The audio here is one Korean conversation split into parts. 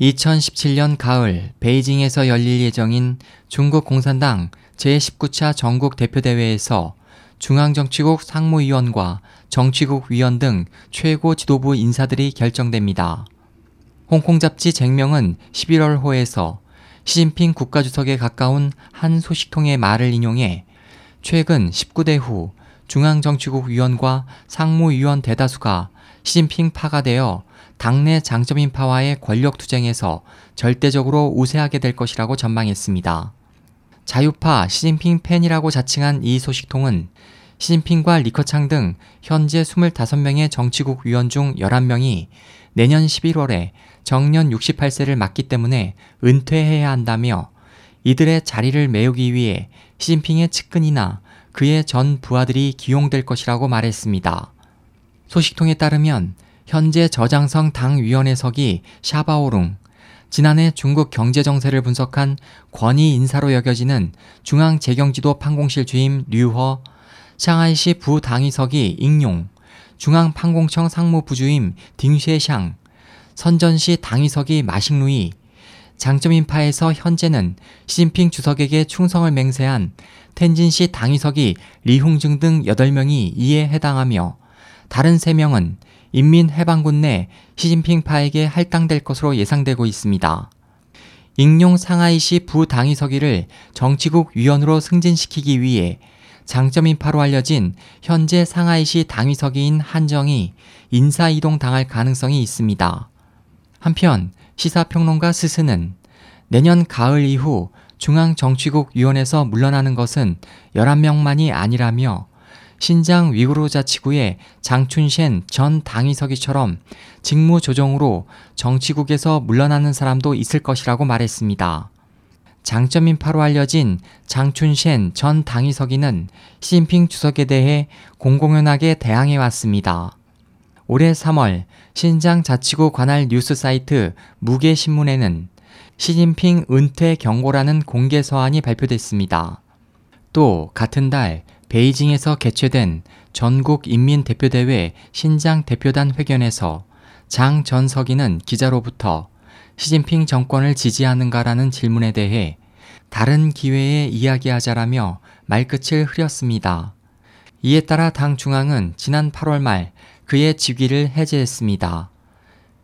2017년 가을 베이징에서 열릴 예정인 중국 공산당 제19차 전국 대표대회에서 중앙정치국 상무위원과 정치국 위원 등 최고 지도부 인사들이 결정됩니다. 홍콩 잡지 쟁명은 11월 호에서 시진핑 국가주석에 가까운 한 소식통의 말을 인용해 최근 19대 후 중앙정치국 위원과 상무위원 대다수가 시진핑 파가 되어 당내 장점인파와의 권력 투쟁에서 절대적으로 우세하게 될 것이라고 전망했습니다. 자유파 시진핑 팬이라고 자칭한 이 소식통은 시진핑과 리커창 등 현재 25명의 정치국 위원 중 11명이 내년 11월에 정년 68세를 맞기 때문에 은퇴해야 한다며 이들의 자리를 메우기 위해 시진핑의 측근이나 그의 전 부하들이 기용될 것이라고 말했습니다. 소식통에 따르면 현재 저장성 당위원회석이 샤바오룽, 지난해 중국 경제 정세를 분석한 권위 인사로 여겨지는 중앙재경지도 판공실 주임 류허, 상하이시 부당위석이 익용, 중앙판공청 상무부주임 딩쉐샹, 선전시 당위석이 마식루이, 장점인파에서 현재는 시진핑 주석에게 충성을 맹세한 텐진시 당위석이 리홍증 등 8명이 이에 해당하며 다른 3명은 인민해방군 내 시진핑파에게 할당될 것으로 예상되고 있습니다. 익룡 상하이시 부당위서기를 정치국 위원으로 승진시키기 위해 장점인파로 알려진 현재 상하이시 당위서기인 한정이 인사이동 당할 가능성이 있습니다. 한편 시사평론가 스스는 내년 가을 이후 중앙정치국 위원회에서 물러나는 것은 11명만이 아니라며 신장 위구르 자치구의 장춘셴 전 당위서기처럼 직무 조정으로 정치국에서 물러나는 사람도 있을 것이라고 말했습니다. 장점인파로 알려진 장춘셴 전 당위서기는 시진핑 주석에 대해 공공연하게 대항해 왔습니다. 올해 3월 신장 자치구 관할 뉴스 사이트 무게신문에는 시진핑 은퇴 경고라는 공개 서한이 발표됐습니다. 또 같은 달 베이징에서 개최된 전국 인민대표대회 신장 대표단 회견에서 장 전석이는 기자로부터 시진핑 정권을 지지하는가라는 질문에 대해 다른 기회에 이야기하자라며 말끝을 흐렸습니다. 이에 따라 당 중앙은 지난 8월 말 그의 직위를 해제했습니다.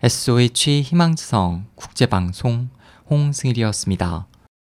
SOH 희망지성 국제방송 홍승일이었습니다.